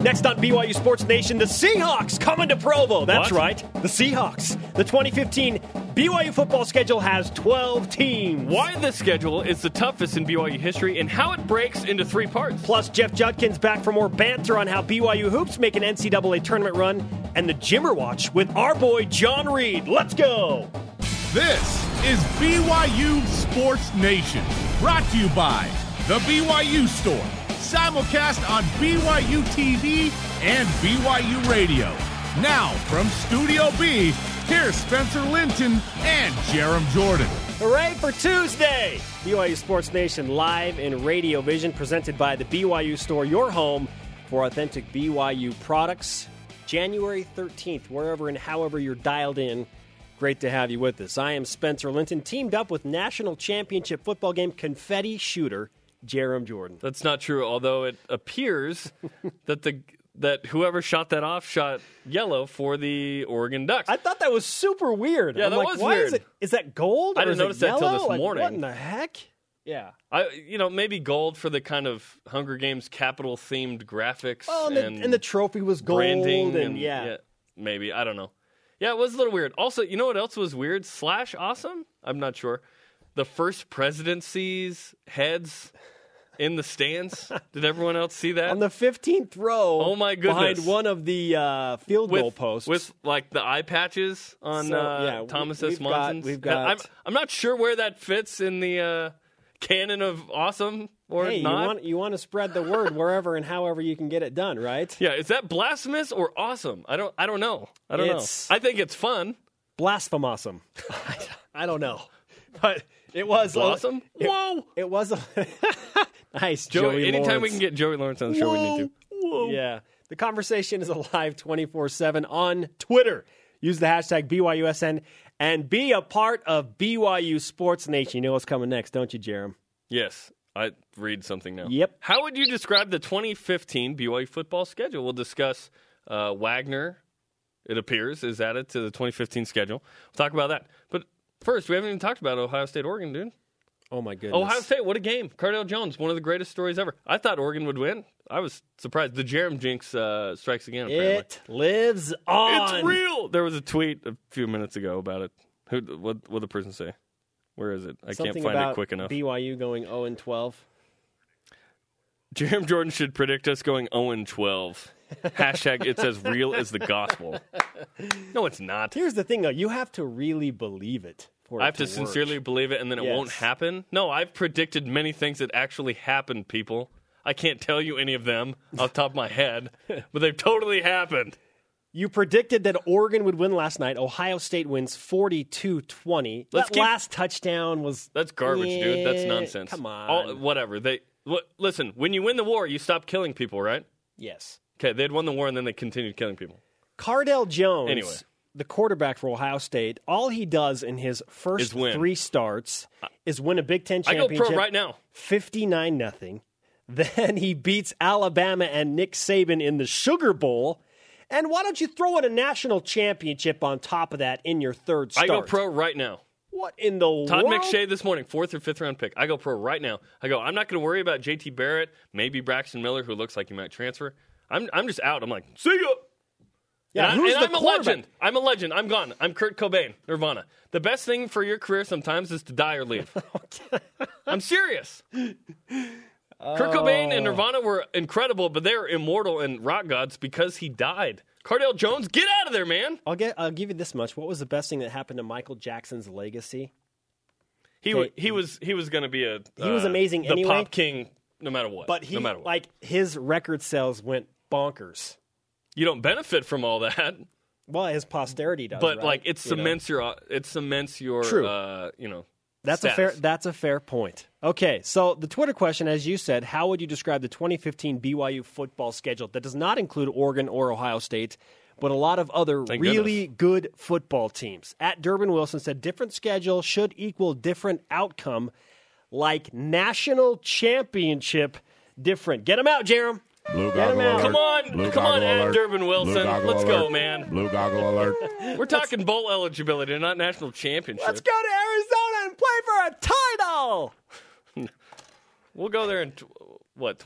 Next on BYU Sports Nation, the Seahawks coming to Provo. That's What? right, the Seahawks. The 2015 BYU football schedule has 12 teams. Why this schedule is the toughest in BYU history and how it breaks into three parts. Plus, Jeff Judkins back for more banter on how BYU hoops make an NCAA tournament run, and the Jimmer Watch with our boy John Reed. Let's go. This is BYU Sports Nation, brought to you by The BYU Store, simulcast on BYU TV and BYU Radio. Now, from Studio B, here's Spencer Linton and Jarom Jordan. Hooray for Tuesday! BYU Sports Nation live in Radio Vision, presented by the BYU Store, your home for authentic BYU products. January 13th, wherever and however you're dialed in. Great to have you with us. I am Spencer Linton, teamed up with national championship football game confetti shooter Jarom Jordan. That's not true, although it appears that the that whoever shot that off shot yellow for the Oregon Ducks. I thought that was super weird. Yeah, I'm that like, was why Is, it, is that gold? I didn't is it notice that till this Like, morning. What in the heck? Yeah. I, you know, maybe gold for the kind of Hunger Games capital themed graphics Oh, and, the, and, and the trophy was gold. branding and, yeah. maybe I don't know. Yeah, it was a little weird. Also, you know what else was weird slash awesome? I'm not sure. The first presidency's heads in the stands. Did everyone else see that? on the 15th row. Oh, my goodness! Behind one of the uh, field goal posts. with like the eye patches on So, uh, yeah, Thomas we've S. got- Monson's. we've Now, I'm, got- I'm not sure where that fits in the uh, canon of awesome or hey, not. you want you want to spread the word wherever and however you can get it done, right? yeah, is that blasphemous or awesome? I don't. I don't know. I don't It's- know. I think it's fun. Blasphemous. I don't know, but it was a- Awesome. It, Whoa. It was a nice Joey, Joey anytime Lawrence. we can get Joey Lawrence on the show, we need to. Whoa. Yeah. The conversation is alive 24 7 on Twitter. Use the hashtag BYUSN and be a part of BYU Sports Nation. You know what's coming next, don't you, Jarom? Yes, I read something now. Yep. How would you describe the 2015 BYU football schedule? We'll discuss uh, Wagner. It appears is added to the 2015 schedule. We'll talk about that. But first, we haven't even talked about Ohio State, Oregon, dude. Oh, my goodness. Ohio State, what a game! Cardale Jones, one of the greatest stories ever. I thought Oregon would win. I was surprised. The Jarom Jinx uh, strikes again. Apparently. It lives on. It's real. There was a tweet a few minutes ago about it. Who? What? What did the person say? Where is it? I Something can't find about it quick enough. BYU going 0 and 12. Jarom Jordan should predict us going 0 and 12. Hashtag it's as real as the gospel. No, it's not. Here's the thing, though. You have to really believe it. For I have to work. sincerely believe it and then it won't happen. No, I've predicted many things that actually happened, people. I can't tell you any of them off the top of my head, but they've totally happened. You predicted that Oregon would win last night. Ohio State wins 42 20. That keep- last touchdown was. That's garbage, dude. That's nonsense. Come on. All, whatever. They listen. When you win the war, you stop killing people, right? yes. Okay, they'd won the war and then they continued killing people. Cardale Jones, Anyway. the quarterback for Ohio State, all he does in his first Is win. three starts is win a Big Ten I go championship. pro right now. 59 nothing. Then he beats Alabama and Nick Saban in the Sugar Bowl. And why don't you throw in a national championship on top of that in your third start? I go pro right now. What in the world? Todd world? McShay this morning, fourth or fifth round pick. I go pro right now. I go. I'm not going to worry about JT Barrett, maybe Braxton Miller, who looks like he might transfer. I'm I'm just out. I'm like, see ya. Yeah, and, who's I, the am a legend. I'm a legend. I'm gone. I'm Kurt Cobain, Nirvana. The best thing for your career sometimes is to die or leave. I'm serious. Kurt Cobain Oh. and Nirvana were incredible, but they're immortal and rock gods because he died. Cardale Jones, get out of there, man. I'll get. I'll give you this much. What was the best thing that happened to Michael Jackson's legacy? He Okay. he was he was going to be a He was uh, amazing the anyway. pop king no matter what. But he no matter what. like his record sales went bonkers. you don't benefit from all that, Well, his posterity does. but right? like it You know? cements your it cements your True. uh, you know That's a fair. That's a fair point. Okay, so the Twitter question, as you said, how would you describe the 2015 BYU football schedule that does not include Oregon or Ohio State, but a lot of other Thank really good football teams? At Durbin Wilson said, different schedule should equal different outcome, like national championship different. Get them out, Jarom. Blue goggle alert. Come on, Blue come on, goggle Ed alert. Durbin Wilson. Let's go, man. Blue goggle alert. We're talking bowl eligibility, not national championship. Let's go to Arizona and play for a title. We'll go there in tw- what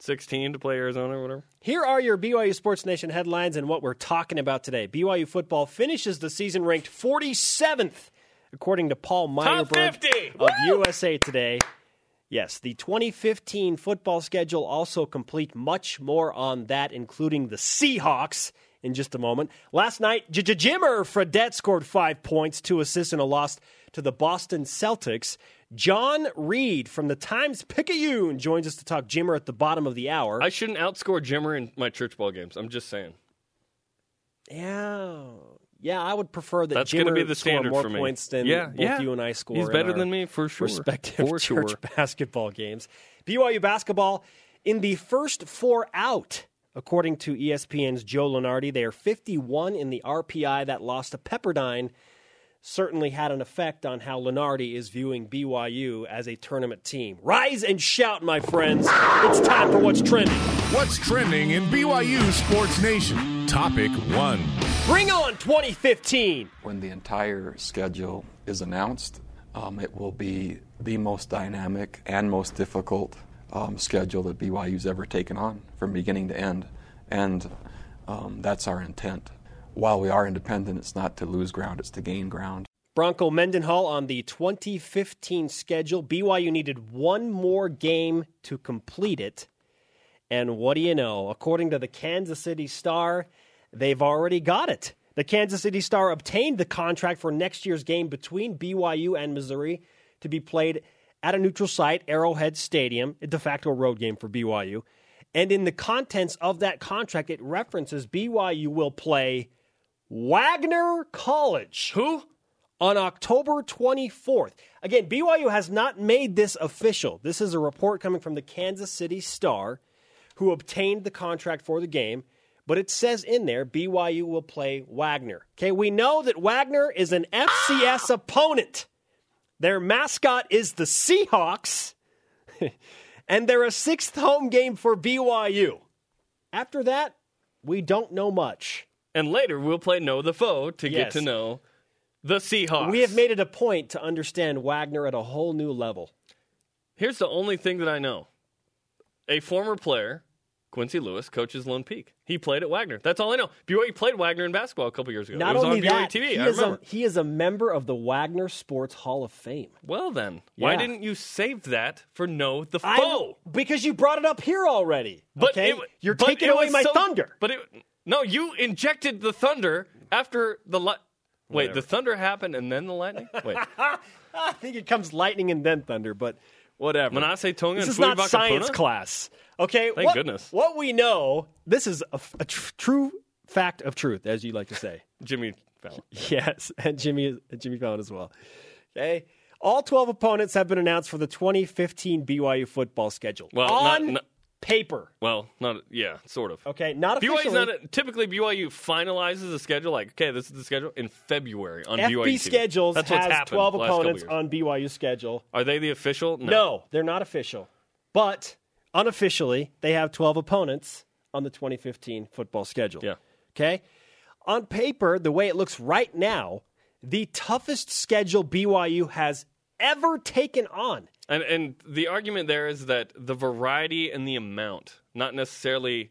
16 to play Arizona or whatever. Here are your BYU Sports Nation headlines and what we're talking about today. BYU football finishes the season ranked 47th, according to Paul Top Myerberg 50! of Woo! USA Today. Yes, the 2015 football schedule also complete. Much more on that, including the Seahawks in just a moment. Last night, Jimmer Fredette scored five points, two assists, and a loss to the Boston Celtics. John Reed from the Times Picayune joins us to talk Jimmer at the bottom of the hour. I shouldn't outscore Jimmer in my church ball games. I'm just saying. Yeah, yeah, I would prefer that That's Jimmer going to be the score standard more for me. points than yeah, both yeah. you and I score. He's in better our than me for sure. Respective for church sure. basketball games. BYU basketball in the first four out, according to ESPN's Joe Lunardi, they are 51 in the RPI. That loss to Pepperdine certainly had an effect on how Lunardi is viewing BYU as a tournament team. Rise and shout, my friends! It's time for what's trending. What's trending in BYU Sports Nation? Topic one. Bring on 2015. when the entire schedule is announced, um, it will be the most dynamic and most difficult um, schedule that BYU's ever taken on from beginning to end. And um, that's our intent. While we are independent, it's not to lose ground, it's to gain ground. Bronco Mendenhall on the 2015 schedule. BYU needed one more game to complete it. And what do you know? According to the Kansas City Star, they've already got it. The Kansas City Star obtained the contract for next year's game between BYU and Missouri to be played at a neutral site, Arrowhead Stadium, a de facto road game for BYU. And in the contents of that contract, it references BYU will play Wagner College Who? on October 24th. Again, BYU has not made this official. This is a report coming from the Kansas City Star, who obtained the contract for the game, but it says in there BYU will play Wagner. Okay, we know that Wagner is an FCS ah! opponent. Their mascot is the Seahawks, and they're a sixth home game for BYU. After that, we don't know much. And later we'll play Know the Foe to Yes. get to know the Seahawks. We have made it a point to understand Wagner at a whole new level. Here's the only thing that I know. A former player, Quincy Lewis, coaches Lone Peak. He played at Wagner. That's all I know. BYU played Wagner in basketball a couple years ago. Not only on that, TV. he I is, a, he is a member of the Wagner Sports Hall of Fame. well then, why didn't you save that for No the I- Foe? because you brought it up here already. But okay, it- you're but taking away my so- thunder. But it, no, you injected the thunder after the li- Wait, the thunder happened and then the lightning? Wait. I think it comes lightning and then thunder, but whatever. Manase Tonga this and is not Fui science class. Okay, Thank what, goodness. What we know, this is a tr- true fact of truth, as you like to say. Jimmy Fallon. Yes, and Jimmy Jimmy Fallon as well. Okay. All 12 opponents have been announced for the 2015 BYU football schedule. Well, on not- paper. Well, not yeah, sort of. Okay, not BYU's officially. not typically BYU finalizes the schedule like okay, this is the schedule in February on FB BYU. Schedules That's has happened 12 the last couple opponents on BYU schedule. Are they the official? No, they're not official. But unofficially, they have 12 opponents on the 2015 football schedule. Yeah. Okay? On paper, the way it looks right now, the toughest schedule BYU has ever taken on. And and the argument there is that the variety and the amount, not necessarily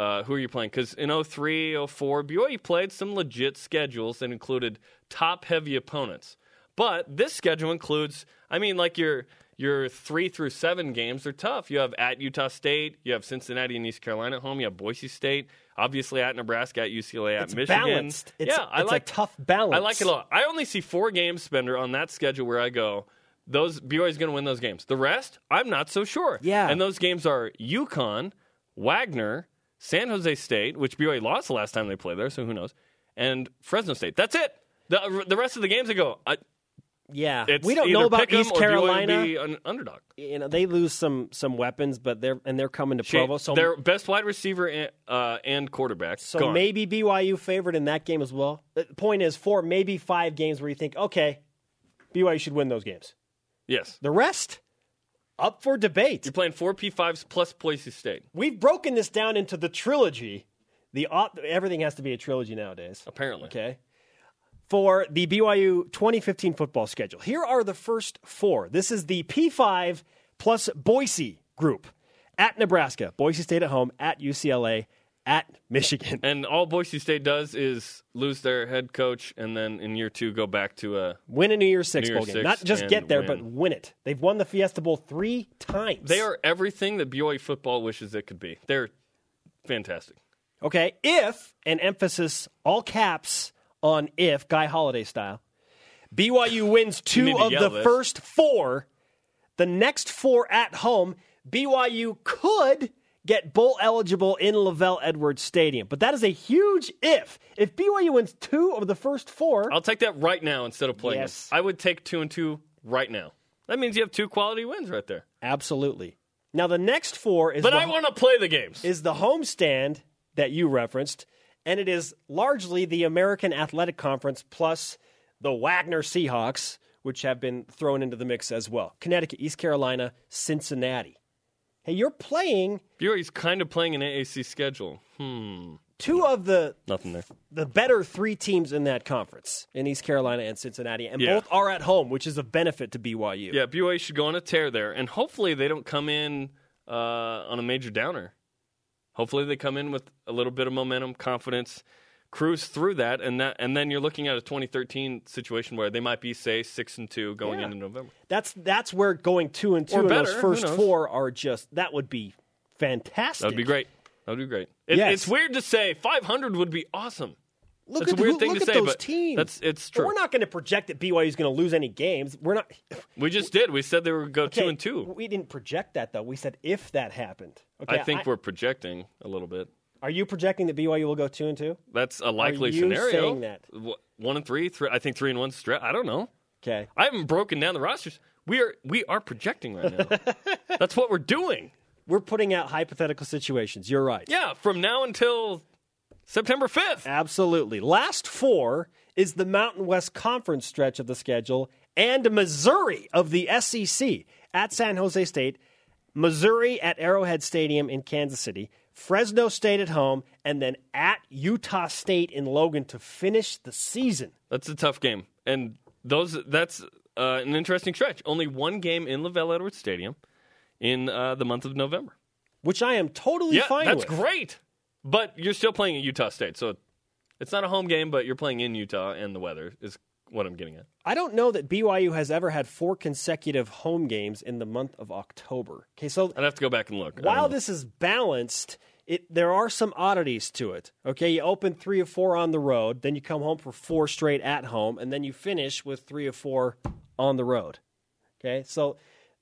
uh, who are you playing? Because in 03, 04, BYU played some legit schedules that included top heavy opponents. But this schedule includes, I mean, like your your three through seven games are tough. You have at Utah State, you have Cincinnati and East Carolina at home, you have Boise State, obviously at Nebraska, at UCLA, at It's Michigan. balanced. It's, yeah, I it's like a tough balance. I like it a lot. I only see four games, Spender, on that schedule where I go, those BYU is going to win those games. The rest, I'm not so sure. Yeah. And those games are UConn, Wagner, San Jose State, which BYU lost the last time they played there, so who knows, and Fresno State. That's it. The, the rest of the games, I go, I, Yeah. it's we don't know about East Carolina. an underdog. you know, they lose some some weapons, but they're and they're coming to Provo. So their best wide receiver and, uh, and quarterback. So gone. maybe BYU favored in that game as well. The point is, four, maybe five games where you think, okay, BYU should win those games. yes, The rest, up for debate. you're playing four P5s plus Boise State. We've broken this down into the trilogy. The everything has to be a trilogy nowadays. Apparently, Okay. For the BYU 2015 football schedule, here are the first four. This is the P5 plus Boise group. at Nebraska, Boise State at home, at UCLA, at Michigan. And all Boise State does is lose their head coach, and then in year two go back to a. Win a New Year's Six New bowl Year's game. Six Not just get there, win. but win it. They've won the Fiesta Bowl three times. They are everything that BYU football wishes it could be. They're fantastic. Okay, if, an emphasis, all caps on if, Guy Holliday style, BYU wins two of the this. first four, the next four at home, BYU could get bowl eligible in LaVell Edwards Stadium. But that is a huge if. If BYU wins two of the first four, I'll take that right now instead of playing Yes. I would take two and two right now. That means you have two quality wins right there. absolutely. Now the next four is But the, I want to play the games. is the homestand that you referenced, and it is largely the American Athletic Conference plus the Wagner Seahawks, which have been thrown into the mix as well. Connecticut, East Carolina, Cincinnati. Hey, you're playing BYU's kind of playing an AAC schedule. Hmm. two of the Nothing there. the better three teams in that conference in East Carolina and Cincinnati, and Yeah. both are at home, which is a benefit to BYU. Yeah, BYU should go on a tear there, and hopefully they don't come in uh, on a major downer. Hopefully they come in with a little bit of momentum, confidence, cruise through that, and that, and then you're looking at a 2013 situation where they might be say six and two going Yeah. into November. That's that's where going two and two Or in better, those first four are just that would be fantastic. That'd be great. That'd be great. It, Yes. It's weird to say 500 would be awesome. Look That's at a weird who- thing look to at say, those but teams. that's it's But true. We're not going to project that BYU is going to lose any games. We're not. we just did. We said they were going to go two and two. We didn't project that though. We said if that happened. Okay, I think we're projecting a little bit. Are you projecting that BYU will go two and two? That's a likely you scenario. saying that? One and three, three. I think three and one stretch. I don't know. Okay. I haven't broken down the rosters. We are we are projecting right now. That's what we're doing. We're putting out hypothetical situations. You're right. Yeah, from now until September fifth. Absolutely. Last four is the Mountain West Conference stretch of the schedule and Missouri of the SEC at San Jose State, Missouri at Arrowhead Stadium in Kansas City, Fresno State at home, and then at Utah State in Logan to finish the season. That's a tough game, and those that's uh, an interesting stretch. Only one game in LaVell Edwards Stadium in uh, the month of November. Which I am totally Yeah, fine that's with. That's great. But you're still playing at Utah State, so it's not a home game, but you're playing in Utah, and the weather is what I'm getting at. I don't know that BYU has ever had four consecutive home games in the month of October. Okay, so I'd have to go back and look. While this is balanced, it there are some oddities to it. Okay, you open three or four on the road, then you come home for four straight at home, and then you finish with three or four on the road. Okay, so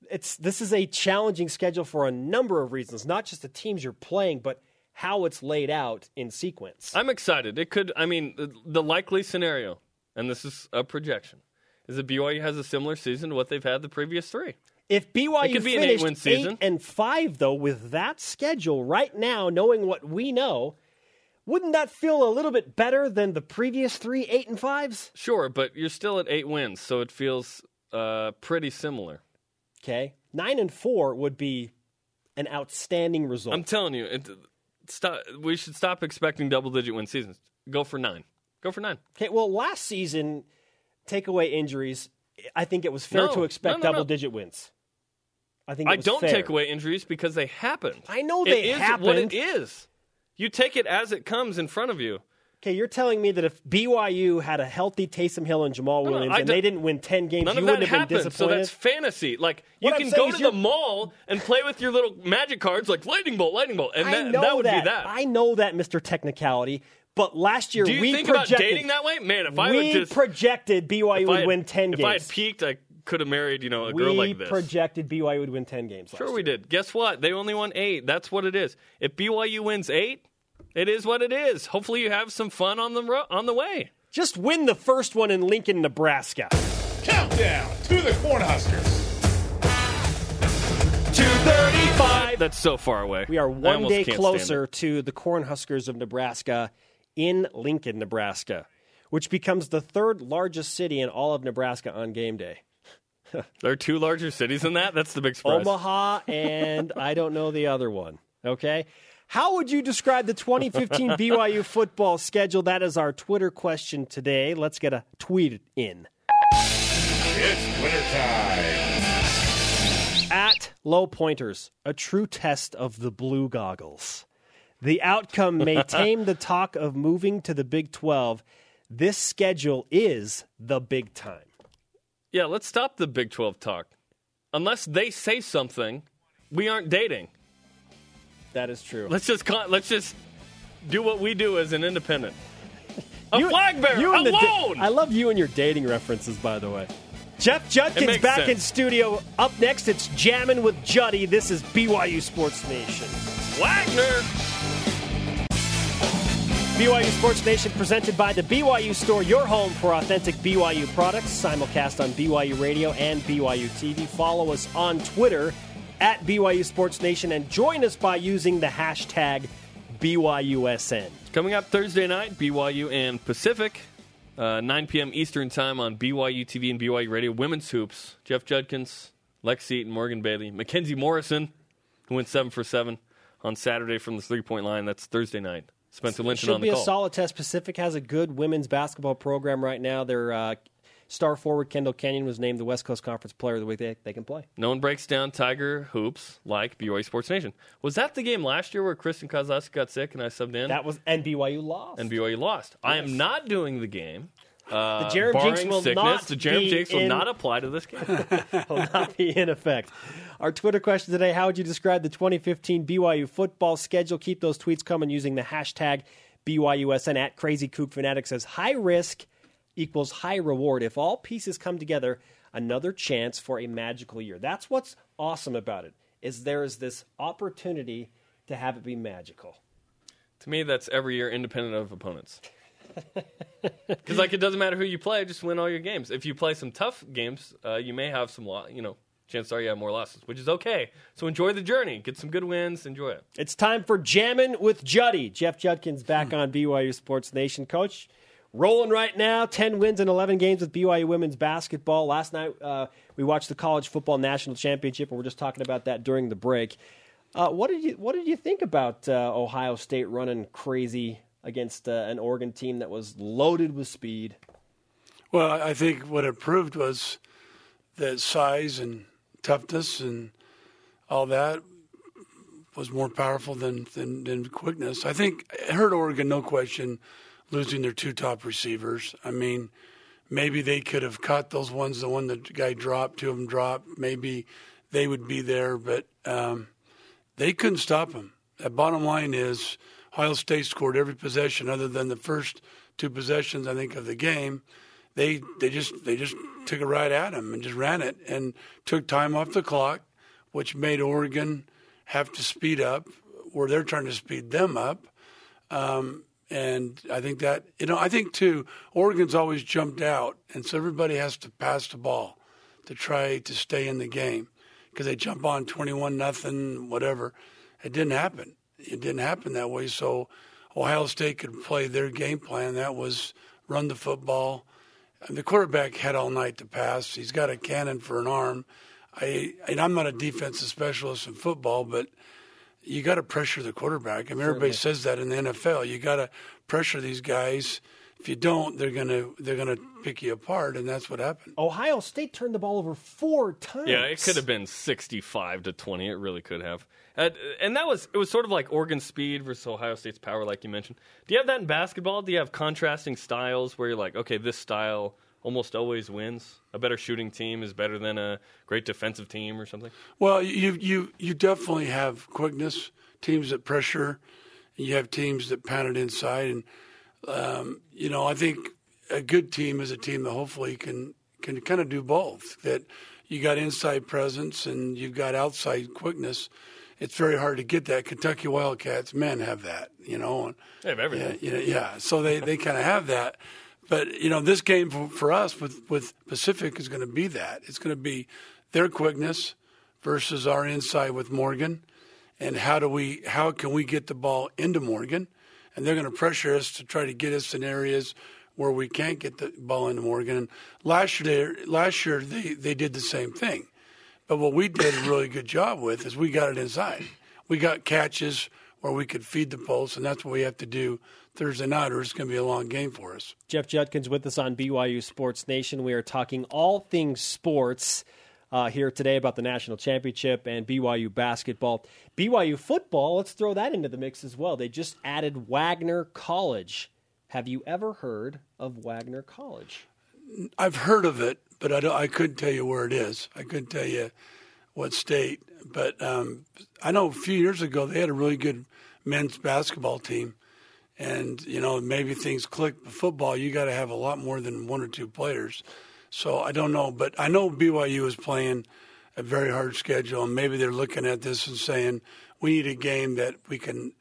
it's this is a challenging schedule for a number of reasons, not just the teams you're playing, but how it's laid out in sequence. I'm excited. It could. I mean, the, the likely scenario, and this is a projection, is that BYU has a similar season to what they've had the previous three. If BYU could be an finished eight-win season. eight and five, though, with that schedule right now, knowing what we know, wouldn't that feel a little bit better than the previous three eight and fives? Sure, but you're still at eight wins, so it feels uh, pretty similar. Okay, nine and four would be an outstanding result. I'm telling you, it, stop, we should stop expecting double-digit win seasons. Go for nine. Go for nine. okay, well, last season, take away injuries, I think it was fair No, to expect no, no, no. double-digit wins. I think it I don't fair. take away injuries because they happened. I know they is happened. what it is. You take it as it comes in front of you. Okay, you're telling me that if BYU had a healthy Taysom Hill and Jamaal no, Williams and don't- they didn't win ten games, None you wouldn't have been happened, so that's fantasy. Like What you I'm can go to you're- the mall and play with your little magic cards, like lightning bolt, lightning bolt, and that, that would that. be that. I know that, Mr. Technicality. But last year Do you we think about dating that way, man? If I we would just projected BYU would had- win ten if I had peaked, I could have married you know a we girl like this. We projected BYU would win ten games. Sure, we year. did. Guess what? They only won eight. That's what it is. If BYU wins eight, it is what it is. Hopefully, you have some fun on the ro- on the way. Just win the first one in Lincoln, Nebraska. Countdown to the Cornhuskers. Two thirty-five. That's so far away. We are one day closer to the Cornhuskers of Nebraska in Lincoln, Nebraska, which becomes the third largest city in all of Nebraska on game day. There are two larger cities than that. That's the big surprise. Omaha, and I don't know the other one. Okay. How would you describe the 2015 BYU football schedule? That is our Twitter question today. Let's get a tweet in. It's winter time. At low pointers, a true test of the blue goggles. The outcome may tame the talk of moving to the Big 12. This schedule is the big time. Yeah, let's stop the Big 12 talk. Unless they say something, we aren't dating. That is true. Let's just con- let's just do what we do as an independent. A You- flag bearer you and the da- alone. I love you and your dating references, by the way. Jeff Judkins back sense. in studio. Up next, it's Jammin' with Juddy. This is BYU Sports Nation. Wagner. BYU Sports Nation presented by the BYU Store, your home for authentic BYU products. Simulcast on BYU Radio and BYU TV. Follow us on Twitter at BYU Sports Nation and join us by using the hashtag BYUSN. Coming up Thursday night, BYU and Pacific, uh, 9 p.m. Eastern Time on BYU TV and BYU Radio. Women's hoops. Jeff Judkins, Lex Eaton, Morgan Bailey, Mackenzie Morrison, who went seven for seven on Saturday from the three point line. That's Thursday night. Spencer Linton Should be a solid test. Pacific has a good women's basketball program right now. Their uh, star forward Kendall Kenyon was named the West Coast Conference Player of the Week. They, they can play. no one breaks down Tiger hoops like BYU Sports Nation. Was that the game last year where Kristen Kozlowski got sick and I subbed in That was and BYU lost. and BYU lost? I am not doing the game. Uh, The Jarom barring jinx will sickness, not the Jarom jinx will in- not apply to this game. will not be in effect. Our Twitter question today: How would you describe the 2015 BYU football schedule? Keep those tweets coming using the hashtag BYUSN at Crazy Kook Fanatic says high risk equals high reward. If all pieces come together, another chance for a magical year. That's what's awesome about it. Is there is this opportunity to have it be magical. To me, that's every year independent of opponents. Because like it doesn't matter who you play, just win all your games. If you play some tough games, uh, you may have some, lo- you know, chances are you have more losses, which is okay. So enjoy the journey, get some good wins, enjoy it. It's time for jamming with Juddy. Jeff Judkins back on BYU Sports Nation. Coach, rolling right now, 10 wins in 11 games with BYU women's basketball. Last night, uh, we watched the College Football National Championship, and we're just talking about that during the break. Uh, what did you What did you think about uh, Ohio State running crazy against uh, an Oregon team that was loaded with speed? Well, I think what it proved was that size and toughness and all that was more powerful than, than, than quickness. I think it hurt Oregon, no question, losing their two top receivers. I mean, maybe they could have caught those ones, the one the guy dropped, two of them dropped. Maybe they would be there, but um, they couldn't stop them. The bottom line is Ohio State scored every possession other than the first two possessions, I think, of the game. They they just they just took a right at him and just ran it and took time off the clock, which made Oregon have to speed up where they're trying to speed them up. Um, and I think that you know I think too Oregon's always jumped out, and so everybody has to pass the ball to try to stay in the game because they jump on twenty-one nothing, whatever. It didn't happen. It didn't happen that way. So Ohio State could play their game plan. That was run the football. And the quarterback had all night to pass. He's got a cannon for an arm. I and I'm not a defensive specialist in football, but you got to pressure the quarterback. I mean, everybody says that in the NFL. You got to pressure these guys. If you don't, they're gonna they're gonna pick you apart, and that's what happened. Ohio State turned the ball over four times. Yeah, it could have been sixty-five to twenty. It really could have. And that was it was sort of like Oregon speed versus Ohio State's power, like you mentioned. Do you have that in basketball? Do you have contrasting styles where you're like, okay, this style almost always wins. A better shooting team is better than a great defensive team or something. Well, you you you definitely have quickness. Teams that pressure. You have teams that pound it inside, and um, you know I think a good team is a team that hopefully can can kind of do both. That you got inside presence and you've got outside quickness. It's very hard to get that. Kentucky Wildcats men have that, you know. And, They have everything. yeah, you know, yeah. So they, they kind of have that. But you know, this game for, for us with with Pacific is going to be that. It's going to be their quickness versus our inside with Morgan, and how do we how can we get the ball into Morgan, and they're going to pressure us to try to get us in areas where we can't get the ball into Morgan. And last year, last year they they did the same thing, but what we did a really good job with is we got it inside. We got catches where we could feed the post, and that's what we have to do Thursday night, or it's going to be a long game for us. Jeff Judkins with us on BYU Sports Nation. We are talking all things sports. uh, here today about the national championship and BYU basketball. BYU football, let's throw that into the mix as well. They just added Wagner College. Have you ever heard of Wagner College? I've heard of it, but I, don't, I couldn't tell you where it is. I couldn't tell you what state. But um, I know a few years ago they had a really good men's basketball team. And, you know, maybe things click. Football, you got to have a lot more than one or two players. So I don't know. But I know BYU is playing a very hard schedule. And maybe they're looking at this and saying, we need a game that we can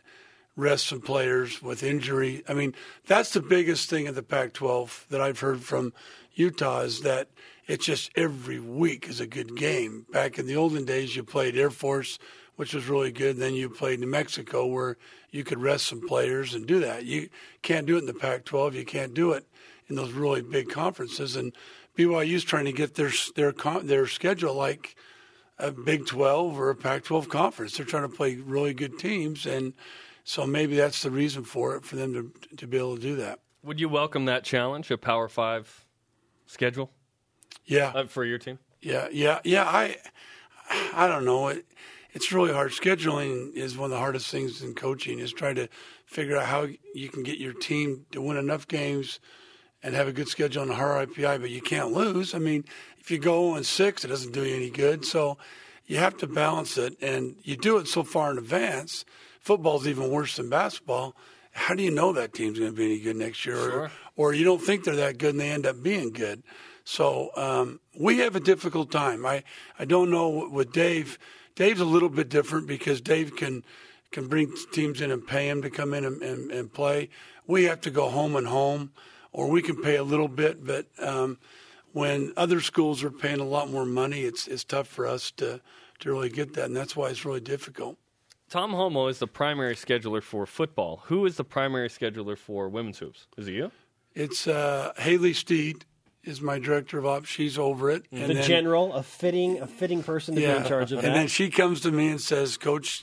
rest some players with injury. I mean, that's the biggest thing in the Pac 12 that I've heard from Utah is that it's just every week is a good game. Back in the olden days, you played Air Force, which was really good. Then you played New Mexico, where you could rest some players and do that. You can't do it in the Pac 12. You can't do it in those really big conferences. And BYU's trying to get their their their schedule like a Big 12 or a Pac 12 conference. They're trying to play really good teams. And so maybe that's the reason for it, for them to, to be able to do that. Would you welcome that challenge, a Power Five schedule? Yeah. Uh, for your team? Yeah, yeah, yeah. I, I don't know. It, it's really hard. Scheduling is one of the hardest things in coaching. Is trying to figure out how you can get your team to win enough games and have a good schedule on the RPI, but you can't lose. I mean, if you go on six, it doesn't do you any good. So you have to balance it, and you do it so far in advance. Football's even worse than basketball. How do you know that team's going to be any good next year, sure. or, or you don't think they're that good and they end up being good? So um, we have a difficult time. I, I don't know with Dave. Dave's a little bit different because Dave can can bring teams in and pay them to come in and, and, and play. We have to go home and home, or we can pay a little bit. But um, when other schools are paying a lot more money, it's it's tough for us to to really get that, and that's why it's really difficult. Tom Holmoe is the primary scheduler for football. Who is the primary scheduler for women's hoops? Is it you? It's uh, Haley Steed is my director of ops. She's over it. And the then, general, a fitting, a fitting person to yeah, be in charge of and that. And then she comes to me and says, "Coach,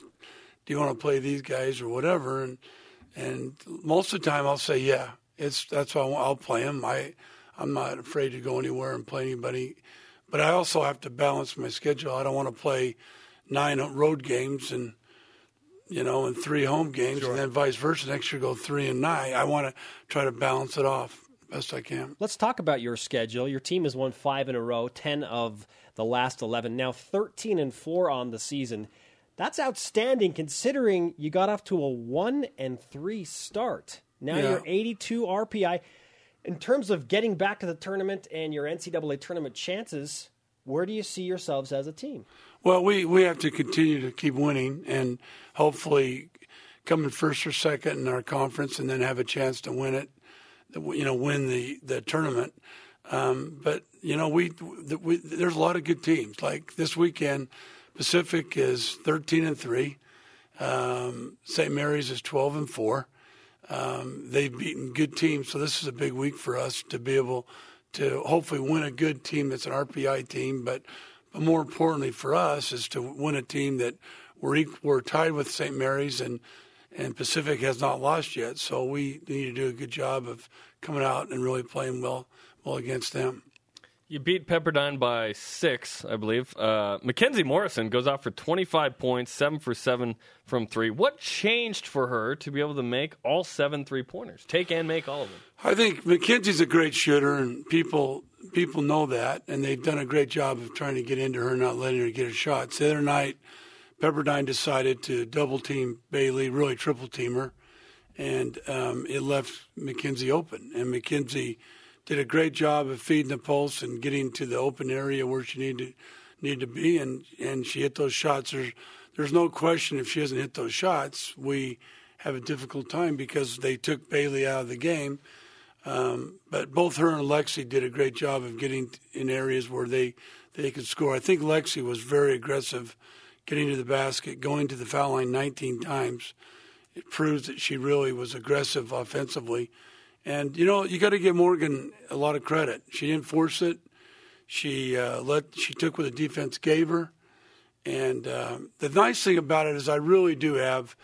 do you want to play these guys or whatever?" And and most of the time I'll say, "Yeah, it's that's why I'll play them." I I'm not afraid to go anywhere and play anybody, but I also have to balance my schedule. I don't want to play nine road games and you know, and three home games, sure. and then vice versa. Next year, go three and nine. I want to try to balance it off best I can. Let's talk about your schedule. Your team has won five in a row, ten of the last eleven. Now thirteen and four on the season. That's outstanding considering you got off to a one and three start. Now yeah. you're 82 RPI. In terms of getting back to the tournament and your NCAA tournament chances, where do you see yourselves as a team? Well, we, we have to continue to keep winning and hopefully come in first or second in our conference and then have a chance to win it you know, win the the tournament. Um, but you know, we, we, there's a lot of good teams. Like this weekend, Pacific is 13 and three. Um, St. Mary's is 12 and four. Um, they've beaten good teams, so this is a big week for us to be able to hopefully win a good team that's an RPI team. But but more importantly for us is to win a team that we're equal, we're tied with St. Mary's and and Pacific has not lost yet. So we need to do a good job of coming out and really playing well well against them. You beat Pepperdine by six, I believe. Uh, Mackenzie Morrison goes out for 25 points, seven for seven from three. What changed for her to be able to make all seven three pointers, take and make all of them? I think Mackenzie's a great shooter, and people people know that, and they've done a great job of trying to get into her, and not letting her get her shots. The other night, Pepperdine decided to double team Bailey, really triple team her, and um, it left Mackenzie open. And Mackenzie did a great job of feeding the pulse and getting to the open area where she needed needed to be, and and she hit those shots. There's there's no question if she doesn't hit those shots, we have a difficult time because they took Bailey out of the game. Um, but both her and Lexi did a great job of getting in areas where they they could score. I think Lexi was very aggressive getting to the basket, going to the foul line 19 times. It proves that she really was aggressive offensively. And, you know, you got to give Morgan a lot of credit. She didn't force it. She uh, let she took what the defense gave her. And uh, the nice thing about it is I really do have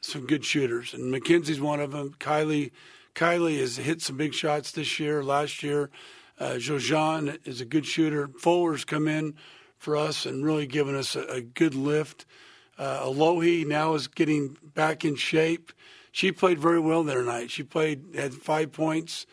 some good shooters, and Mackenzie's one of them. Kylie, Kylie has hit some big shots this year. Last year, uh, Jojan is a good shooter. Fuller's come in for us and really given us a, a good lift. Uh, Alohi now is getting back in shape. She played very well there tonight. She played had five points,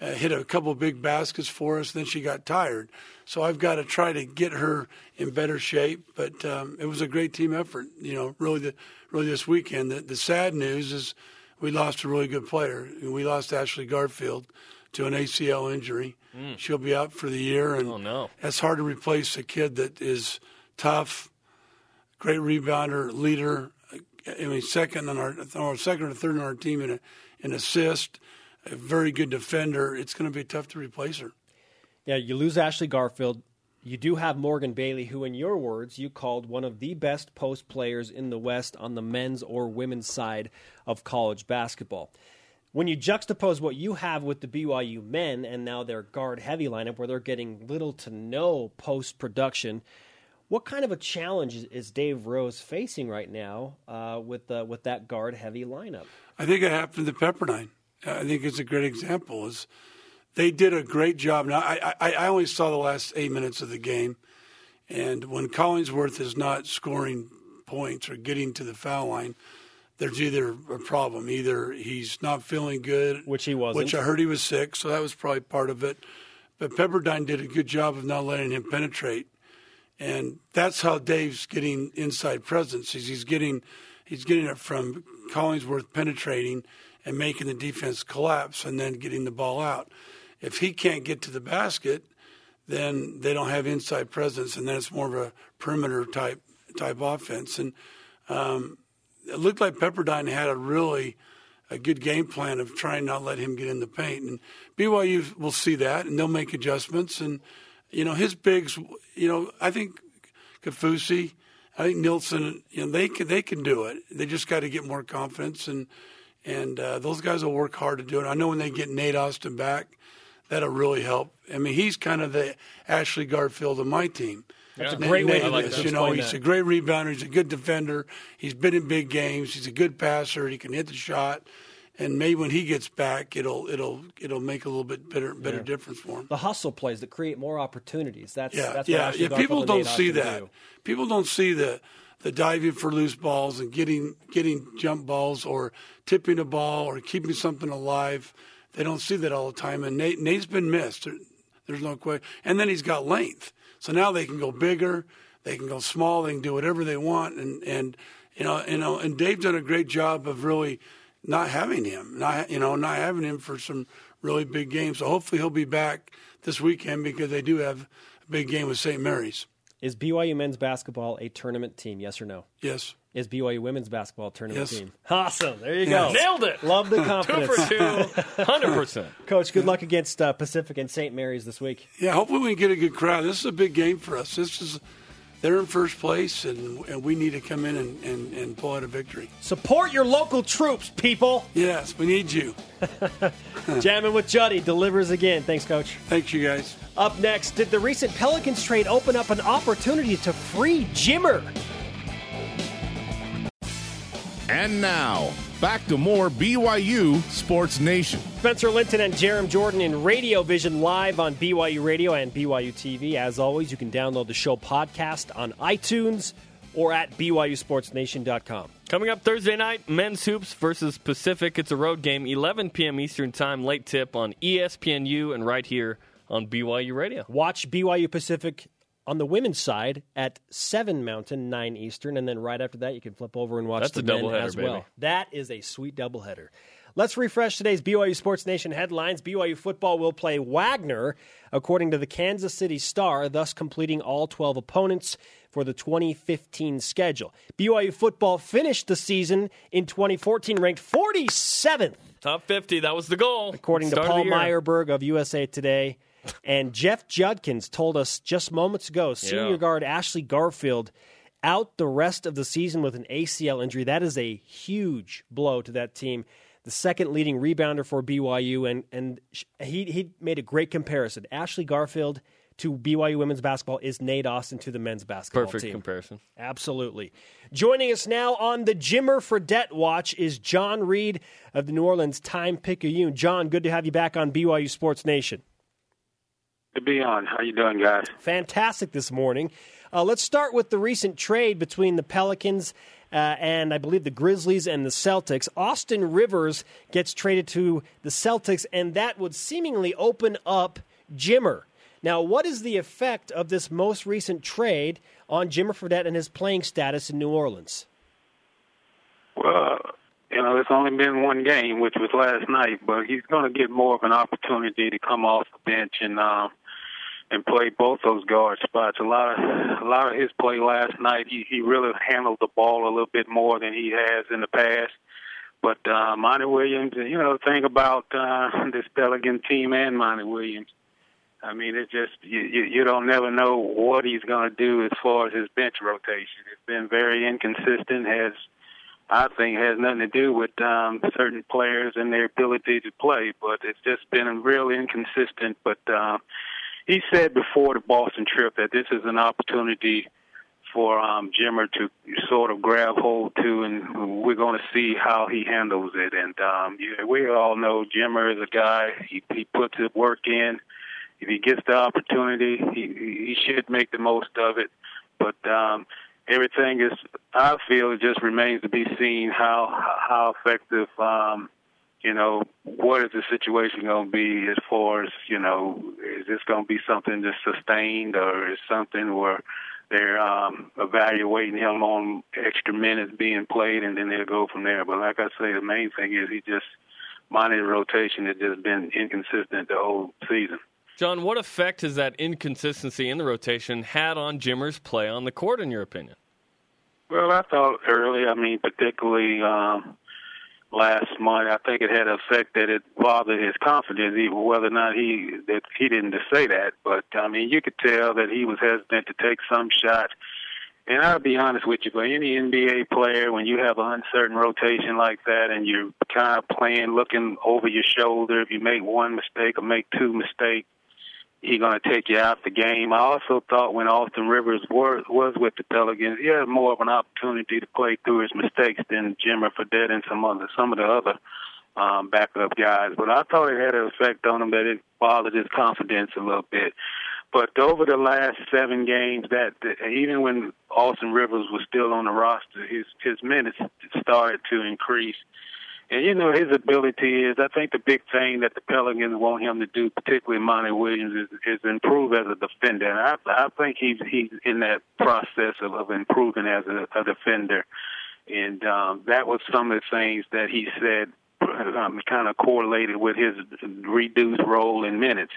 uh, hit a couple big baskets for us. Then she got tired, so I've got to try to get her in better shape. But um, it was a great team effort. You know, really, the, really this weekend. The, the sad news is we lost a really good player. We lost Ashley Garfield to an ACL injury. Mm. She'll be out for the year, and oh, no. that's hard to replace a kid that is tough, great rebounder, leader. I mean, second on our or second or third on our team in a, in assist, a very good defender. It's going to be tough to replace her. Yeah, you lose Ashley Garfield. You do have Morgan Bailey, who, in your words, you called one of the best post players in the West on the men's or women's side of college basketball. When you juxtapose what you have with the BYU men and now their guard heavy lineup, where they're getting little to no post production, what kind of a challenge is Dave Rose facing right now uh, with with that guard heavy lineup? I think it happened to Pepperdine. I think it's a great example. Is they did a great job. Now I, I, I only saw the last eight minutes of the game, and when Collinsworth is not scoring points or getting to the foul line, there's either a problem. Either he's not feeling good, which he wasn't. Which I heard he was sick, so that was probably part of it. But Pepperdine did a good job of not letting him penetrate, and that's how Dave's getting inside presence. He's, he's getting he's getting it from Collinsworth penetrating and making the defense collapse, and then getting the ball out. If he can't get to the basket, then they don't have inside presence, and then it's more of a perimeter type type offense. And um, it looked like Pepperdine had a really a good game plan of trying not to let him get in the paint. And BYU will see that, and they'll make adjustments. And you know his bigs. You know I think Kaufusi, I think Neilson. You know they can they can do it. They just got to get more confidence, and and uh, those guys will work hard to do it. I know when they get Nate Austin back, that'll really help. I mean he's kind of the Ashley Garfield of my team. That's yeah. a great way to like this. You know, he's that. a great rebounder. He's a good defender. He's been in big games. He's a good passer. He can hit the shot. And maybe when he gets back, it'll it'll it'll make a little bit better better yeah. difference for him. The hustle plays that create more opportunities. That's yeah, that's yeah. yeah people don't see that. Do. People don't see the the diving for loose balls and getting getting jump balls or tipping a ball or keeping something alive. They don't see that all the time. And Nate Nate's been missed. There's no question. And then he's got length. So now they can go bigger, they can go small, they can do whatever they want, and and you know you know and Dave's done a great job of really not having him, not you know not having him for some really big games. So hopefully he'll be back this weekend because they do have a big game with St. Mary's. Is BYU men's basketball a tournament team? Yes or no? Yes. Is BYU women's basketball tournament yes. team? Awesome. There you yes. go. Nailed it. Love the confidence. two for two. 100%. Coach, good luck against uh, Pacific and St. Mary's this week. Yeah, hopefully we can get a good crowd. This is a big game for us. This is they're in first place, and, and we need to come in and, and, and pull out a victory. Support your local troops, people. Yes, we need you. Jamming with Juddy delivers again. Thanks, Coach. Thanks, you guys. Up next, did the recent Pelicans trade open up an opportunity to free Jimmer? And now, back to more BYU Sports Nation. Spencer Linton and Jarom Jordan in Radio Vision live on BYU Radio and BYU TV. As always, you can download the show podcast on iTunes or at BYUSportsNation.com. Coming up Thursday night, men's hoops versus Pacific. It's a road game, 11 p.m. Eastern Time, late tip on ESPNU and right here on BYU Radio. Watch BYU Pacific on the women's side at 7 Mountain, 9 Eastern, and then right after that you can flip over and watch That's the a men as well. Baby. That is a sweet doubleheader. Let's refresh today's BYU Sports Nation headlines. BYU football will play Wagner, according to the Kansas City Star, thus completing all 12 opponents for the 2015 schedule. BYU football finished the season in 2014 ranked 47th. Top 50, that was the goal. According Start to Paul Myerberg of USA Today. And Jeff Judkins told us just moments ago senior yeah. guard Ashley Garfield out the rest of the season with an ACL injury. That is a huge blow to that team. The second leading rebounder for BYU, and, and he, he made a great comparison. Ashley Garfield to BYU women's basketball is Nate Austin to the men's basketball Perfect team. comparison. Absolutely. Joining us now on the Jimmer Fredette Watch is John Reed of the New Orleans Time Picayune. John, good to have you back on BYU Sports Nation. To be on. How you doing, guys? Fantastic this morning. Uh, let's start with the recent trade between the Pelicans uh, and I believe the Grizzlies and the Celtics. Austin Rivers gets traded to the Celtics, and that would seemingly open up Jimmer. Now, what is the effect of this most recent trade on Jimmer Fredette and his playing status in New Orleans? Well, you know, it's only been one game, which was last night, but he's going to get more of an opportunity to come off the bench and uh, and play both those guard spots. A lot of a lot of his play last night, he he really handled the ball a little bit more than he has in the past. But uh, Monty Williams, you know, the thing about uh, this Pelican team and Monty Williams, I mean, it's just you, you you don't never know what he's going to do as far as his bench rotation. It's been very inconsistent. Has I think has nothing to do with um, certain players and their ability to play, but it's just been real inconsistent. But uh, he said before the Boston trip that this is an opportunity for um, Jimmer to sort of grab hold to, and we're going to see how he handles it. And um, yeah, we all know Jimmer is a guy; he, he puts his work in. If he gets the opportunity, he, he should make the most of it. But um, everything is, I feel, it just remains to be seen how how effective um, you know, what is the situation going to be as far as, you know, is this going to be something that's sustained or is something where they're um, evaluating him on extra minutes being played and then they'll go from there. But like I say, the main thing is he just, minor rotation has just been inconsistent the whole season. John, what effect has that inconsistency in the rotation had on Jimmer's play on the court, in your opinion? Well, I thought early, I mean, particularly um, last month. I think it had an effect that it bothered his confidence, even whether or not he that he didn't say that. But I mean, you could tell that he was hesitant to take some shots. And I'll be honest with you, for any NBA player, when you have an uncertain rotation like that, and you're kind of playing, looking over your shoulder, if you make one mistake or make two mistakes, he's going to take you out the game. I also thought when Austin Rivers was, was with the Pelicans, he had more of an opportunity to play through his mistakes than Jimmer Fredette and some other some of the other um, backup guys. But I thought it had an effect on him that it bothered his confidence a little bit. But over the last seven games, that even when Austin Rivers was still on the roster, his his minutes started to increase. And you know his ability is. I think the big thing that the Pelicans want him to do, particularly Monty Williams, is, is improve as a defender. And I, I think he's he's in that process of, of improving as a, a defender. And um, that was some of the things that he said um, kind of correlated with his reduced role in minutes.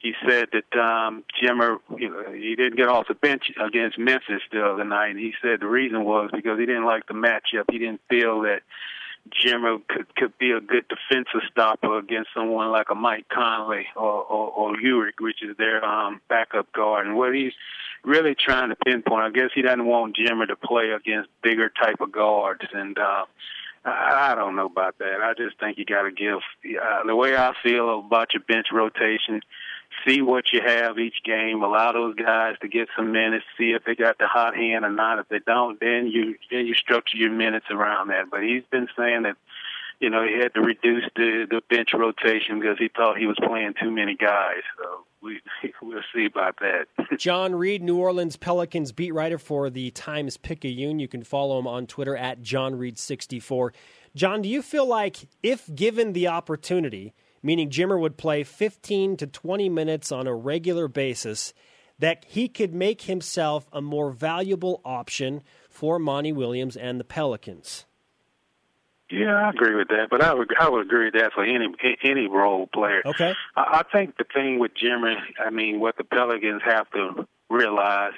He said that um, Jimmer, you know, he didn't get off the bench against Memphis the other night. And he said the reason was because he didn't like the matchup. He didn't feel that Jimmer could could be a good defensive stopper against someone like a Mike Conley or or, or Udrih, which is their um, backup guard. And what he's really trying to pinpoint, I guess he doesn't want Jimmer to play against bigger type of guards. And uh, I, I don't know about that. I just think you got to give uh, the way I feel about your bench rotation see what you have each game, allow those guys to get some minutes, see if they got the hot hand or not. If they don't, then you then you structure your minutes around that. But he's been saying that you know he had to reduce the the bench rotation because he thought he was playing too many guys. So we we'll see about that. John Reid, New Orleans Pelicans beat writer for the Times Picayune. You can follow him on Twitter at John Reid sixty four. John, do you feel like if given the opportunity? Meaning Jimmer would play 15 to 20 minutes on a regular basis, that he could make himself a more valuable option for Monty Williams and the Pelicans. Yeah, I agree with that, but I would I would agree with that for any any role player. Okay. I, I think the thing with Jimmer, I mean, what the Pelicans have to realize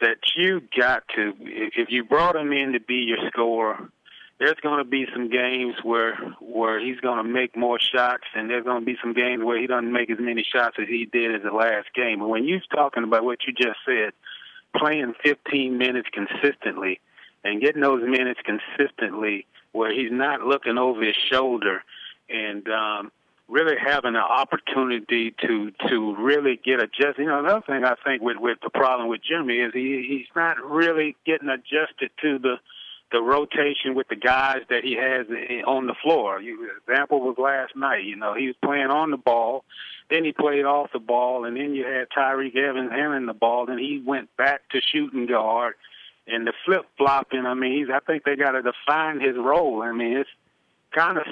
that you got to if you brought him in to be your scorer, there's going to be some games where where he's going to make more shots, and there's going to be some games where he doesn't make as many shots as he did in the last game. But when you're talking about what you just said, playing 15 minutes consistently and getting those minutes consistently, where he's not looking over his shoulder, and um, really having an opportunity to to really get adjusted. You know, another thing I think with with the problem with Jimmy is he he's not really getting adjusted to the the rotation with the guys that he has on the floor. You, example was last night. You know, he was playing on the ball, then he played off the ball, and then you had Tyreke Evans handling the ball, and he went back to shooting guard. And the flip flopping, I mean, he's, I think they got to define his role. I mean, it's kind of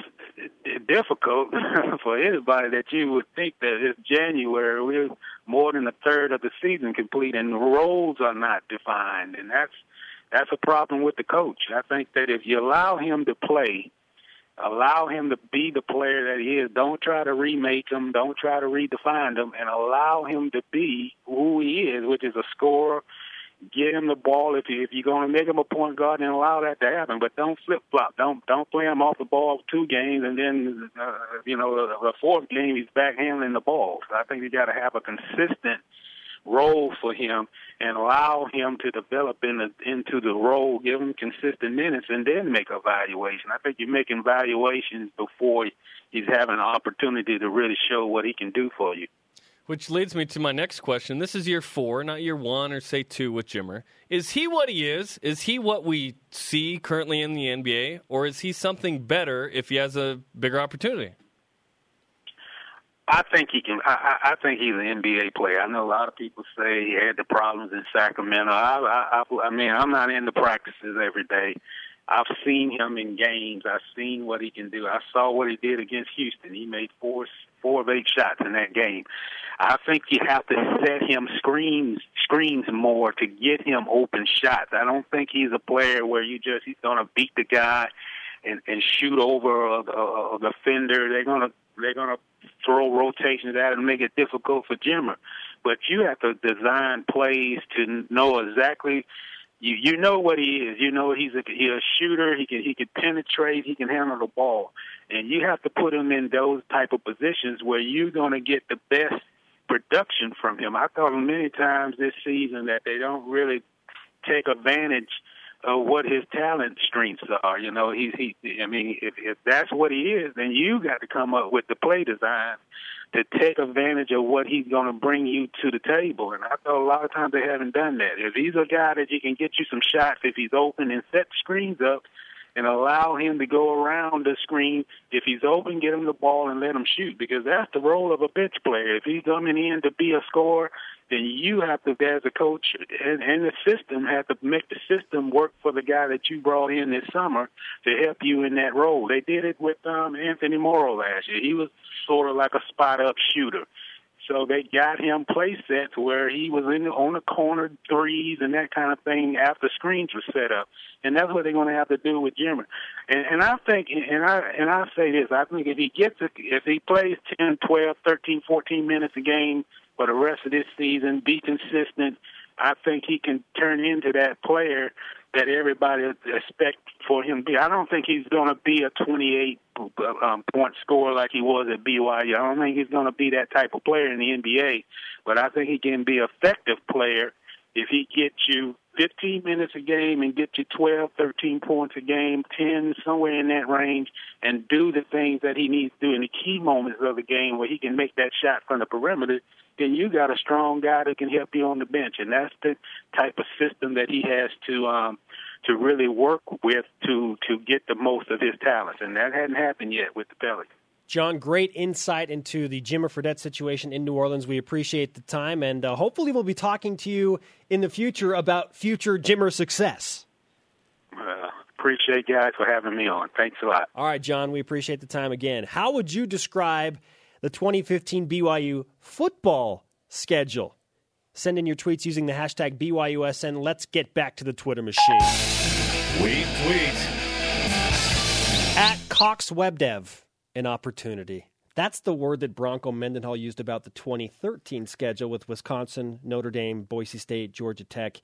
difficult for anybody that you would think that it's January. We're more than a third of the season complete, and roles are not defined, and that's that's a problem with the coach. I think that if you allow him to play, allow him to be the player that he is. Don't try to remake him. Don't try to redefine him, and allow him to be who he is, which is a scorer get him the ball if you if you're going to make him a point guard and allow that to happen. But don't flip flop. Don't don't play him off the ball two games and then uh, you know the, the fourth game he's back handling the ball. So I think you got to have a consistent role for him and allow him to develop in the, into the role, give him consistent minutes, and then make a evaluation. I think you're making evaluations before he's having an opportunity to really show what he can do for you. Which leads me to my next question. This is year four, not year one or say two with Jimmer. Is he what he is? Is he what we see currently in the NBA? Or is he something better if he has a bigger opportunity? I think he can. I, I think he's an NBA player. I know a lot of people say he had the problems in Sacramento. I, I, I, mean, I'm not in the practices every day. I've seen him in games. I've seen what he can do. I saw what he did against Houston. He made four four of eight shots in that game. I think you have to set him screens screens more to get him open shots. I don't think he's a player where you just he's going to beat the guy and and shoot over a, a, a defender. They're going to they're going to throw rotations at him and make it difficult for Jimmer. But you have to design plays to know exactly you you know what he is. You know he's a he's a shooter. He can he can penetrate. He can handle the ball, and you have to put him in those type of positions where you're going to get the best production from him. I thought many times this season that they don't really take advantage of what his talent strengths are. You know, he's he. I mean, if if that's what he is, then you got to come up with the play design to take advantage of what he's going to bring you to the table. And I thought a lot of times they haven't done that. If he's a guy that you can get you some shots, if he's open and set screens up and allow him to go around the screen, if he's open, get him the ball and let him shoot because that's the role of a bench player. If he's coming in to be a scorer, then you have to, as a coach and, and the system, have to make the system work for the guy that you brought in this summer to help you in that role. They did it with um, Anthony Morrow last year. He was sort of like a spot up shooter. So they got him play sets where he was in the, on the corner threes and that kind of thing after screens were set up, and that's what they're going to have to do with Jimmer. And, and I think, and I and I say this, I think if he gets, a, if he plays ten, twelve, thirteen, fourteen minutes a game for the rest of this season, be consistent, I think he can turn into that player that everybody expect for him to be. I don't think he's going to be a 28 um, point scorer like he was at BYU. I don't think he's going to be that type of player in the NBA, but I think he can be an effective player if he gets you 15 minutes a game and get you 12, 13 points a game, 10, somewhere in that range, and do the things that he needs to do in the key moments of the game where he can make that shot from the perimeter, then you got a strong guy that can help you on the bench. And that's the type of system that he has to um, to really work with to to get the most of his talents, and that hadn't happened yet with the Pelicans. John, great insight into the Jimmer Fredette situation in New Orleans. We appreciate the time, and uh, hopefully, we'll be talking to you in the future about future Jimmer success. Uh, appreciate guys for having me on. Thanks a lot. All right, John, we appreciate the time again. How would you describe the 2015 BYU football schedule? Send in your tweets using the hashtag BYUSN. Let's get back to the Twitter machine. Tweet, tweet. At Cox WebDev, an opportunity. That's the word that Bronco Mendenhall used about the 2013 schedule with Wisconsin, Notre Dame, Boise State, Georgia Tech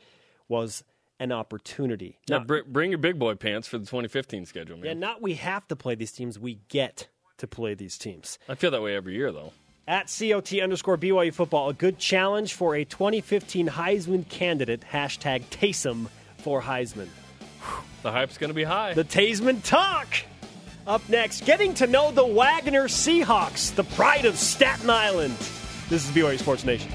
was an opportunity. Now, br- bring your big boy pants for the 2015 schedule, man. Yeah, not we have to play these teams, we get to play these teams. I feel that way every year, though. At COT underscore BYU football, a good challenge for a 2015 Heisman candidate. Hashtag Taysom for Heisman. The hype's going to be high. The Tasman Talk! Up next, getting to know the Wagner Seahawks, the pride of Staten Island. This is BYU Sports Nation.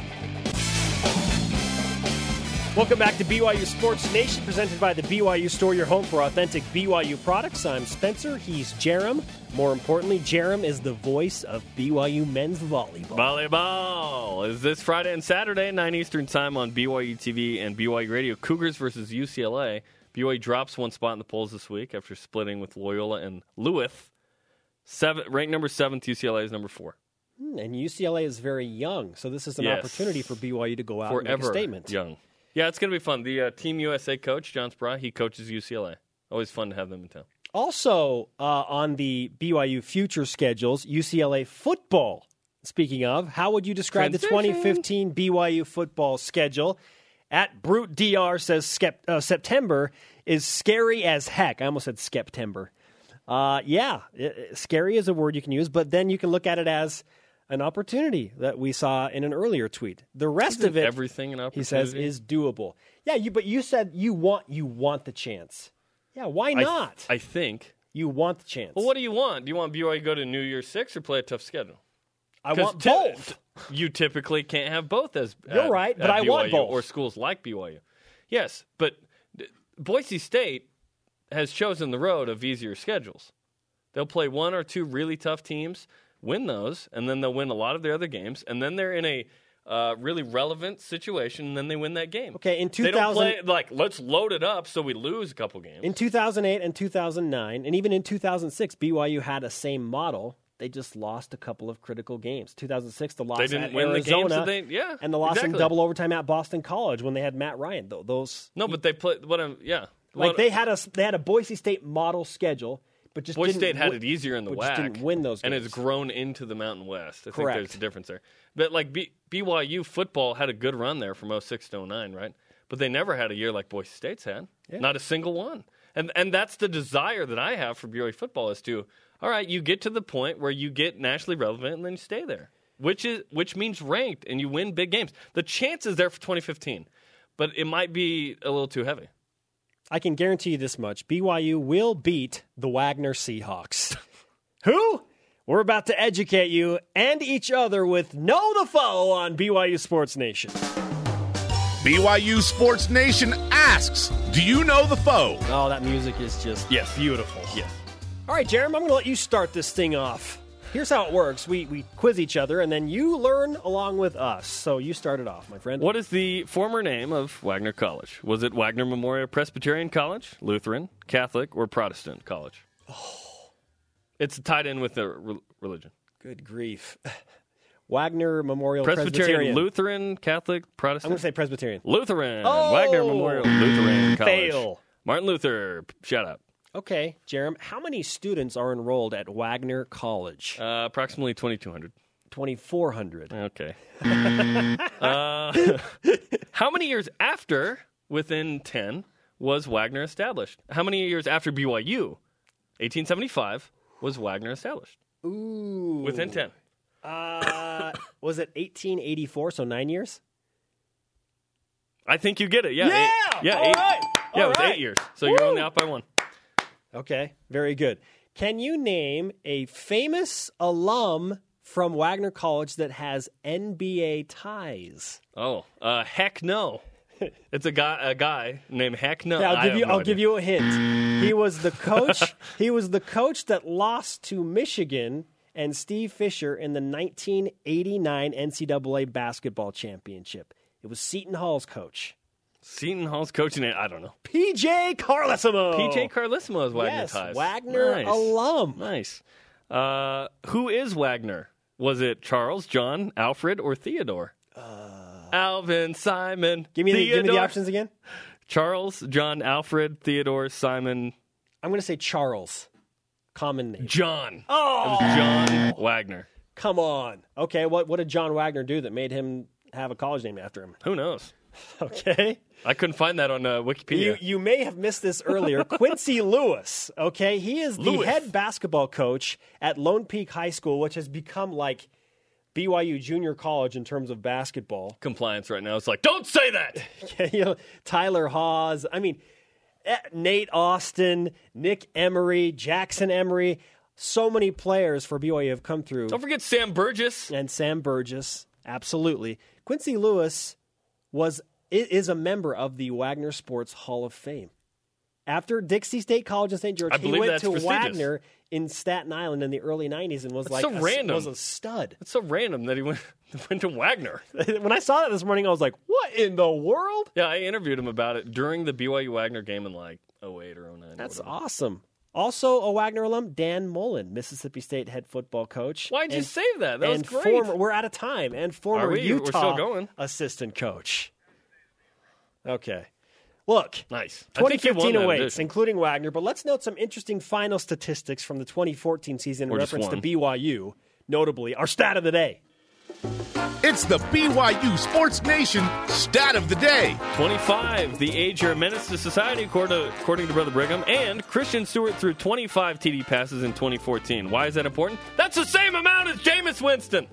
Welcome back to BYU Sports Nation, presented by the BYU Store, your home for authentic BYU products. I'm Spencer. He's Jarom. More importantly, Jarom is the voice of BYU men's volleyball. Volleyball is this Friday and Saturday, 9 Eastern Time on BYU TV and BYU Radio. Cougars versus UCLA. BYU drops one spot in the polls this week after splitting with Loyola and Lewis. Seven, ranked number seventh, UCLA is number four. Hmm, And UCLA is very young, so this is an Yes. opportunity for BYU to go out and make a statement. young. Yeah, it's going to be fun. The uh, Team USA coach, John Speraw, he coaches UCLA. Always fun to have them in town. Also, uh, on the BYU future schedules, UCLA football. Speaking of, how would you describe the 2015 BYU football schedule? At Brute DR says skep- uh, September is scary as heck. I almost said September. Uh, yeah, i- i- scary is a word you can use, but then you can look at it as an opportunity that we saw in an earlier tweet. The rest of it, Everything he says, is doable. Yeah, you. But you said you want you want the chance. Yeah, why I- not? I think. you want the chance. Well, what do you want? Do you want BYU to go to New Year's Six or play a tough schedule? I want ty- both. You typically can't have both as You're right, but I want both. or schools like BYU. Yes, but Boise State has chosen the road of easier schedules. They'll play one or two really tough teams, win those, and then they'll win a lot of their other games, and then they're in a uh, really relevant situation, and then they win that game. Okay, in they don't 2000 play like let's load it up so we lose a couple games. In 2008 and 2009, and even in 2006, BYU had a same model. They just lost a couple of critical games. 2006, the loss They didn't at win the Arizona, games they- yeah, and the loss in double overtime at Boston College when they had Matt Ryan. Th- Those no, but they played what I'm yeah. like What- they had a they had a Boise State model schedule, but just Boise State had it easier in the WAC. didn't win those and it's grown into the Mountain West. I think there's a difference there. But like B- BYU football had a good run there from 06 to 09, right? But they never had a year like Boise State's had. Not a single one. And and that's the desire that I have for BYU football is to all right, you get to the point where you get nationally relevant and then you stay there. Which is which means ranked and you win big games. The chance is there for 2015, but it might be a little too heavy. I can guarantee you this much: BYU will beat the Wagner Seahawks. Who? We're about to educate you and each other with Know the Foe on BYU Sports Nation. BYU Sports Nation asks, Do you know the foe? Oh, that music is just Yes. beautiful. Yes. All right, Jeremy, I'm going to let you start this thing off. Here's how it works we, we quiz each other, and then you learn along with us. So you start it off, my friend. What is the former name of Wagner College? Was it Wagner Memorial Presbyterian College, Lutheran, Catholic, or Protestant College? Oh. It's tied in with the re- religion. Good grief. Wagner Memorial Presbyterian, Presbyterian. Lutheran, Catholic, Protestant. I'm going to say Presbyterian. Lutheran. Oh! Wagner Memorial Lutheran oh, College. Fail. Martin Luther. Shout out. Okay, Jerem, how many students are enrolled at Wagner College? Uh, approximately 2,200. 2,400. Okay. uh, how many years after, within 10, was Wagner established? How many years after BYU? 1875 was Wagner established. Ooh. Within 10. Uh, was it 1884, so nine years? I think you get it. Yeah. Yeah! Eight, yeah. All eight, right! Yeah, All it was right! eight years. So you're only out by one. Okay, very good. Can you name a famous alum from Wagner College that has NBA ties? Oh, uh, heck no. It's a guy, a guy named Heck No. Yeah, I'll give you. no I'll idea. give you a hint. He was the coach. he was the coach that lost to Michigan and Steve Fisher in the 1989 NCAA basketball championship. It was Seton Hall's coach, Seton Hall's coaching it. I don't know. PJ Carlesimo. PJ Carlesimo is Wagner yes, ties. Wagner Nice. alum. Nice. Uh, who is Wagner? Was it Charles, John, Alfred, or Theodore? Alvin, Simon. Uh. Give me the give me the options again. Charles, John, Alfred, Theodore, Simon, I'm going to say Charles. Common name. John. Oh, It was John Wagner. come on. Okay, what what did John Wagner do that made him have a college name after him? Who knows? Okay. I couldn't find that on uh, Wikipedia. You you may have missed this earlier. Quincy Lewis, okay? He is the Lewis. head basketball coach at Lone Peak High School, which has become like BYU junior college in terms of basketball. Compliance right now. It's like, don't say that. you know, Tyler Haws, I mean, eh, Nate Austin, Nick Emery, Jackson Emery, so many players for BYU have come through. Don't forget Sam Burgess. and Sam Burgess, absolutely. Quincy Lewis was i- is a member of the Wagner Sports Hall of Fame. After Dixie State College in St. George, he went to. Wagner in Staten Island in the early '90s and was That's like so a, random. was a stud. It's so random that he went went to Wagner. when I saw that this morning, I was like, "What in the world?" Yeah, I interviewed him about it during the BYU Wagner game in like 08 or 09. or That's whatever. awesome. Also, a Wagner alum, Dan Mullen, Mississippi State head football coach. Why'd you and- save that? That was great. Former, we're out of time. And former we? Utah assistant coach. Okay. Look, Nice. I think he won 2015 awaits, including Wagner, but let's note some interesting final statistics from the 2014 season in Or reference to. BYU. Notably, our stat of the day. It's the BYU Sports Nation stat of the day. 25, the age you're a menace to society, according to, according to Brother Brigham. And Christian Stewart threw 25 TD passes in 2014. Why is that important? That's the same amount as Jameis Winston.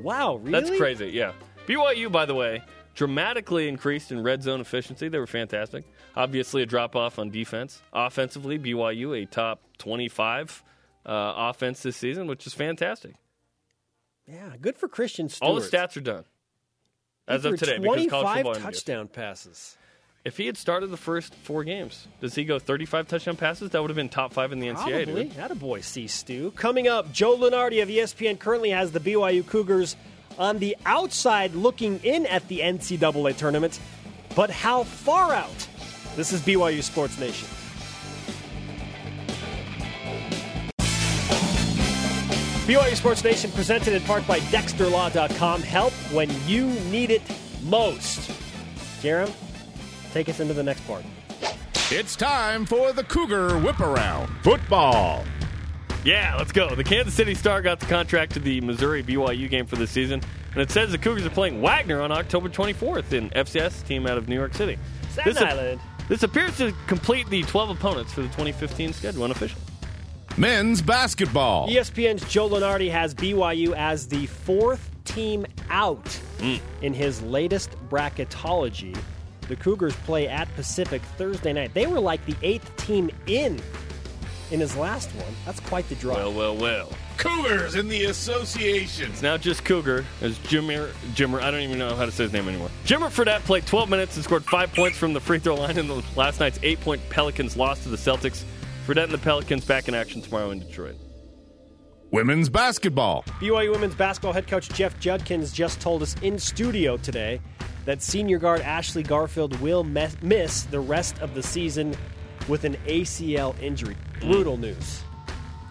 Wow, really? That's crazy, yeah. BYU, by the way, dramatically increased in red zone efficiency. They were fantastic. Obviously, a drop off on defense. Offensively, BYU, a top 25 uh, offense this season, which is fantastic. Yeah, good for Christian Stewart. All the stats are done as of today because college 25 football ended. touchdown passes. If he had started the first four games, does he go 35 touchdown passes? That would have been top five in the NCAA. Probably. Dude. Attaboy, C. Stu. Coming up, Joe Lunardi of ESPN currently has the BYU Cougars on the outside looking in at the NCAA tournament. But how far out? This is BYU Sports Nation. BYU Sports Nation presented in part by DexterLaw.com. Help when you need it most. Jerem, take us into the next part. It's time for the Cougar Whip Around Football. Yeah, let's go. The Kansas City Star got the contract to the Missouri BYU game for the season, and it says the Cougars are playing Wagner on October 24th in FCS team out of New York City. Staten This ap- Island. This appears to complete the 12 opponents for the 2015 schedule unofficial. Men's basketball. ESPN's Joe Lunardi has BYU as the fourth team out Hmm. in his latest bracketology. The Cougars play at Pacific Thursday night. They were like the eighth team in in his last one. That's quite the drop. Well, well, well. Cougars in the association. It's now just Cougar as Jimmer, Jimmer, I don't even know how to say his name anymore. Jimmer Fredette played 12 minutes and scored five points from the free throw line in the last night's eight point Pelicans loss to the Celtics. Fredette and the Pelicans back in action tomorrow in Detroit. Women's basketball. BYU women's basketball head coach Jeff Judkins just told us in studio today that senior guard Ashley Garfield will mes- miss the rest of the season with an ACL injury. Brutal news.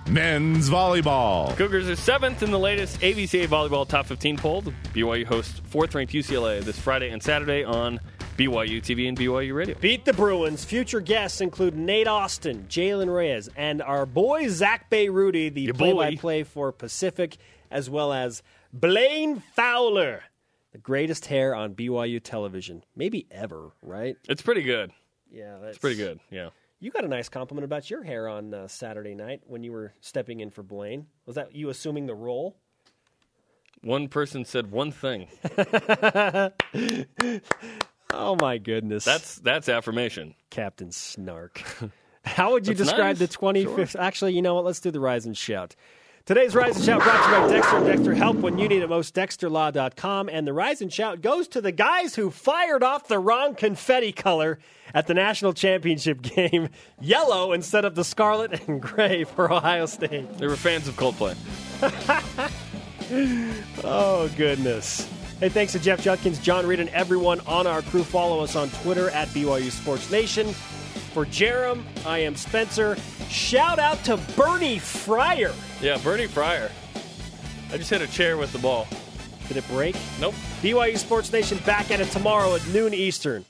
Men's volleyball. Cougars are seventh in the latest AVCA volleyball top 15 poll. BYU hosts fourth ranked UCLA this Friday and Saturday on BYU TV and BYU Radio. Beat the Bruins. Future guests include Nate Austin, Jalen Reyes, and our boy Zach Bayruti, the play-by-play for Pacific, as well as Blaine Fowler, the greatest hair on BYU television, maybe ever. Right? It's pretty good. Yeah, that's It's pretty good. Yeah. You got a nice compliment about your hair on uh, Saturday night when you were stepping in for Blaine. Was that you assuming the role? One person said one thing. Oh my goodness! That's that's affirmation. Captain Snark. How would you That's describe nice. the 25th? Actually, you know what? Let's do the Rise and Shout. Today's Rise and Shout brought to you by Dexter and Dexter Help when you need it most, DexterLaw.com. And the Rise and Shout goes to the guys who fired off the wrong confetti color at the national championship game yellow instead of the scarlet and gray for Ohio State. They were fans of Coldplay. Oh, goodness. Hey, thanks to Jeff Judkins, John Reid, and everyone on our crew. Follow us on Twitter at BYU Sports Nation. For Jerem, I am Spencer. Shout out to Bernie Fryer. Yeah, Bernie Fryer. I just hit a chair with the ball. Did it break? Nope. BYU Sports Nation back at it tomorrow at noon Eastern.